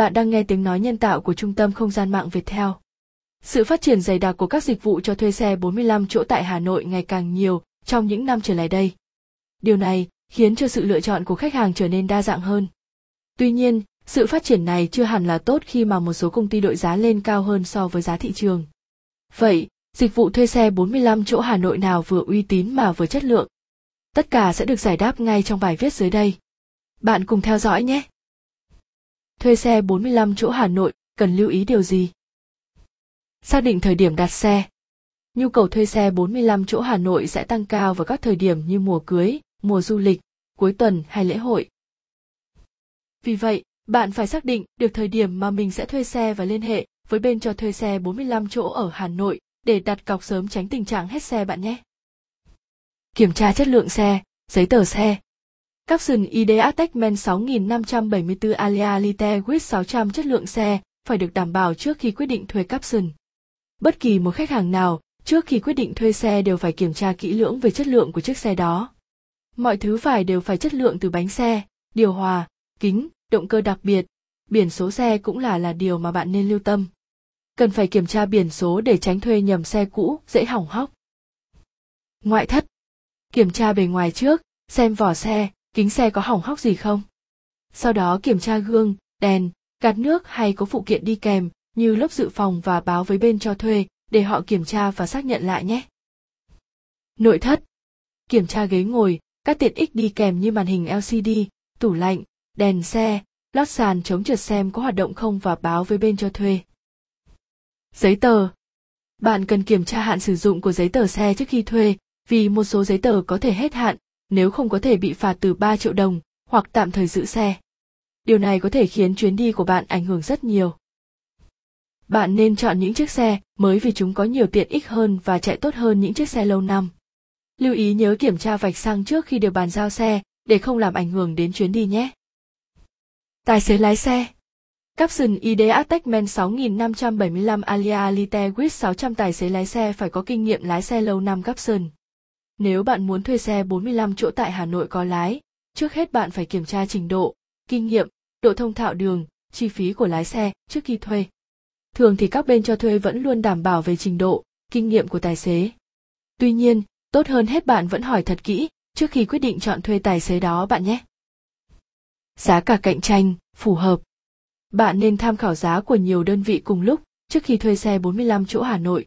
Bạn đang nghe tiếng nói nhân tạo của Trung tâm Không gian mạng Viettel. Sự phát triển dày đặc của các dịch vụ cho thuê xe 45 chỗ tại Hà Nội ngày càng nhiều trong những năm trở lại đây. Điều này khiến cho sự lựa chọn của khách hàng trở nên đa dạng hơn. Tuy nhiên, sự phát triển này chưa hẳn là tốt khi mà một số công ty đội giá lên cao hơn so với giá thị trường. Vậy, dịch vụ thuê xe 45 chỗ Hà Nội nào vừa uy tín mà vừa chất lượng? Tất cả sẽ được giải đáp ngay trong bài viết dưới đây. Bạn cùng theo dõi nhé! Thuê xe 45 chỗ Hà Nội, cần lưu ý điều gì? Xác định thời điểm đặt xe. Nhu cầu thuê xe 45 chỗ Hà Nội sẽ tăng cao vào các thời điểm như mùa cưới, mùa du lịch, cuối tuần hay lễ hội. Vì vậy, bạn phải xác định được thời điểm mà mình sẽ thuê xe và liên hệ với bên cho thuê xe 45 chỗ ở Hà Nội để đặt cọc sớm tránh tình trạng hết xe bạn nhé. Kiểm tra chất lượng xe, giấy tờ xe, Capson ID Attachment 6574 Alia Lite with 600 chất lượng xe phải được đảm bảo trước khi quyết định thuê Capson. Bất kỳ một khách hàng nào trước khi quyết định thuê xe đều phải kiểm tra kỹ lưỡng về chất lượng của chiếc xe đó. Mọi thứ phải đều phải chất lượng từ bánh xe, điều hòa, kính, động cơ đặc biệt, biển số xe cũng là là điều mà bạn nên lưu tâm. Cần phải kiểm tra biển số để tránh thuê nhầm xe cũ, dễ hỏng hóc. Ngoại thất Kiểm tra bề ngoài trước, xem vỏ xe, kính xe có hỏng hóc gì không. Sau đó kiểm tra gương, đèn, gạt nước hay có phụ kiện đi kèm như lớp dự phòng và báo với bên cho thuê để họ kiểm tra và xác nhận lại nhé. Nội thất Kiểm tra ghế ngồi, các tiện ích đi kèm như màn hình LCD, tủ lạnh, đèn xe, lót sàn chống trượt xem có hoạt động không và báo với bên cho thuê. Giấy tờ Bạn cần kiểm tra hạn sử dụng của giấy tờ xe trước khi thuê, vì một số giấy tờ có thể hết hạn nếu không có thể bị phạt từ 3 triệu đồng hoặc tạm thời giữ xe. Điều này có thể khiến chuyến đi của bạn ảnh hưởng rất nhiều. Bạn nên chọn những chiếc xe mới vì chúng có nhiều tiện ích hơn và chạy tốt hơn những chiếc xe lâu năm. Lưu ý nhớ kiểm tra vạch xăng trước khi được bàn giao xe để không làm ảnh hưởng đến chuyến đi nhé. Tài xế lái xe Capson ID Attachment 6575 Alia Lite with 600 tài xế lái xe phải có kinh nghiệm lái xe lâu năm Capson. Nếu bạn muốn thuê xe 45 chỗ tại Hà Nội có lái, trước hết bạn phải kiểm tra trình độ, kinh nghiệm, độ thông thạo đường, chi phí của lái xe trước khi thuê. Thường thì các bên cho thuê vẫn luôn đảm bảo về trình độ, kinh nghiệm của tài xế. Tuy nhiên, tốt hơn hết bạn vẫn hỏi thật kỹ trước khi quyết định chọn thuê tài xế đó bạn nhé. Giá cả cạnh tranh, phù hợp. Bạn nên tham khảo giá của nhiều đơn vị cùng lúc trước khi thuê xe 45 chỗ Hà Nội.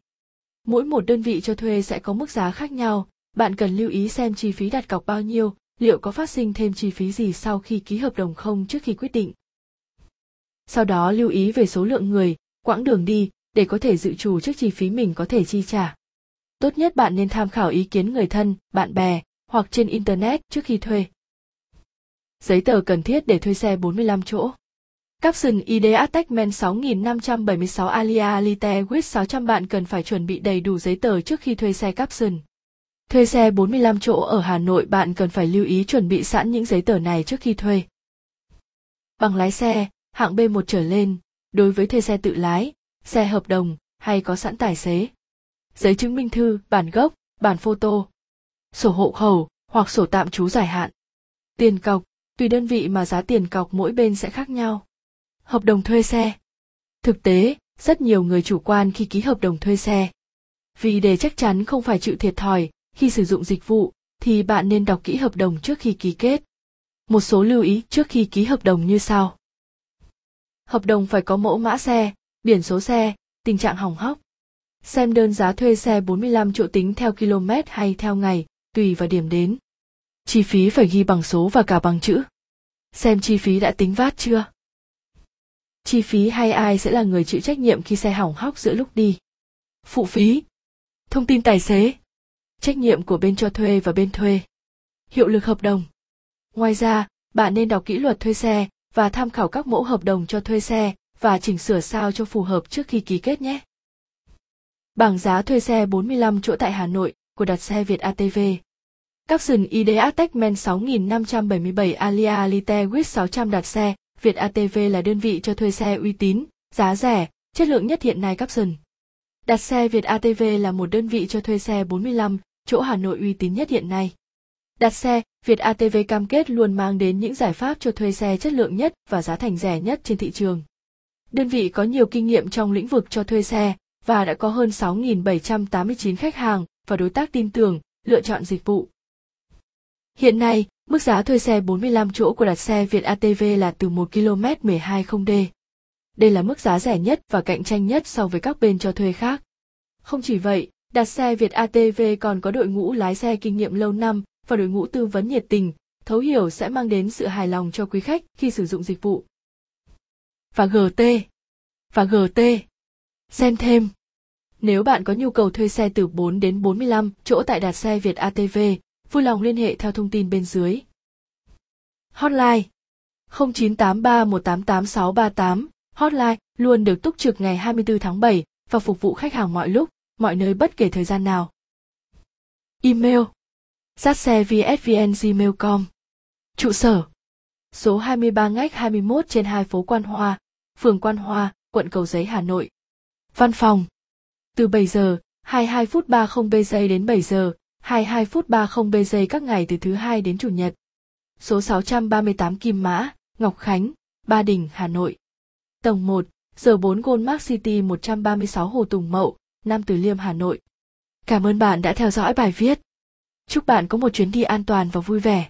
Mỗi một đơn vị cho thuê sẽ có mức giá khác nhau, bạn cần lưu ý xem chi phí đặt cọc bao nhiêu, liệu có phát sinh thêm chi phí gì sau khi ký hợp đồng không trước khi quyết định. Sau đó lưu ý về số lượng người, quãng đường đi để có thể dự trù trước chi phí mình có thể chi trả. Tốt nhất bạn nên tham khảo ý kiến người thân, bạn bè hoặc trên internet trước khi thuê. Giấy tờ cần thiết để thuê xe 45 chỗ. Capson ID Attachment 6576 Alia Lite with 600 bạn cần phải chuẩn bị đầy đủ giấy tờ trước khi thuê xe Capson. Thuê xe 45 chỗ ở Hà Nội bạn cần phải lưu ý chuẩn bị sẵn những giấy tờ này trước khi thuê. Bằng lái xe, hạng B1 trở lên, đối với thuê xe tự lái, xe hợp đồng hay có sẵn tài xế. Giấy chứng minh thư, bản gốc, bản photo, sổ hộ khẩu hoặc sổ tạm trú dài hạn. Tiền cọc, tùy đơn vị mà giá tiền cọc mỗi bên sẽ khác nhau. Hợp đồng thuê xe. Thực tế, rất nhiều người chủ quan khi ký hợp đồng thuê xe. Vì để chắc chắn không phải chịu thiệt thòi, khi sử dụng dịch vụ, thì bạn nên đọc kỹ hợp đồng trước khi ký kết. Một số lưu ý trước khi ký hợp đồng như sau. Hợp đồng phải có mẫu mã xe, biển số xe, tình trạng hỏng hóc. Xem đơn giá thuê xe 45 chỗ tính theo km hay theo ngày, tùy vào điểm đến. Chi phí phải ghi bằng số và cả bằng chữ. Xem chi phí đã tính vát chưa. Chi phí hay ai sẽ là người chịu trách nhiệm khi xe hỏng hóc giữa lúc đi. Phụ phí. Thông tin tài xế trách nhiệm của bên cho thuê và bên thuê hiệu lực hợp đồng ngoài ra bạn nên đọc kỹ luật thuê xe và tham khảo các mẫu hợp đồng cho thuê xe và chỉnh sửa sao cho phù hợp trước khi ký kết nhé. Bảng giá thuê xe 45 chỗ tại Hà Nội của đặt xe Việt ATV. Capson ID Attachment 6577 Alia Lite with 600 đặt xe, Việt ATV là đơn vị cho thuê xe uy tín, giá rẻ, chất lượng nhất hiện nay Capson. Đặt xe Việt ATV là một đơn vị cho thuê xe 45 chỗ Hà Nội uy tín nhất hiện nay. Đặt xe, Việt ATV cam kết luôn mang đến những giải pháp cho thuê xe chất lượng nhất và giá thành rẻ nhất trên thị trường. Đơn vị có nhiều kinh nghiệm trong lĩnh vực cho thuê xe và đã có hơn 6.789 khách hàng và đối tác tin tưởng lựa chọn dịch vụ. Hiện nay, mức giá thuê xe 45 chỗ của đặt xe Việt ATV là từ 1 km 120d. Đây là mức giá rẻ nhất và cạnh tranh nhất so với các bên cho thuê khác. Không chỉ vậy, đặt xe Việt ATV còn có đội ngũ lái xe kinh nghiệm lâu năm và đội ngũ tư vấn nhiệt tình, thấu hiểu sẽ mang đến sự hài lòng cho quý khách khi sử dụng dịch vụ. Và GT Và GT Xem thêm. Nếu bạn có nhu cầu thuê xe từ 4 đến 45 chỗ tại đặt xe Việt ATV, vui lòng liên hệ theo thông tin bên dưới. Hotline 0983188638 Hotline luôn được túc trực ngày 24 tháng 7 và phục vụ khách hàng mọi lúc, mọi nơi bất kể thời gian nào. Email Sát xe vsvn Trụ sở Số 23 ngách 21 trên 2 phố Quan Hoa, phường Quan Hoa, quận Cầu Giấy, Hà Nội. Văn phòng Từ 7 giờ, 22 phút 30 BG đến 7 giờ, 22 phút 30 BG các ngày từ thứ hai đến chủ nhật. Số 638 Kim Mã, Ngọc Khánh, Ba Đình, Hà Nội. Tầng 1, giờ 4 Goldmark City 136 Hồ Tùng Mậu, Nam Từ Liêm, Hà Nội. Cảm ơn bạn đã theo dõi bài viết. Chúc bạn có một chuyến đi an toàn và vui vẻ.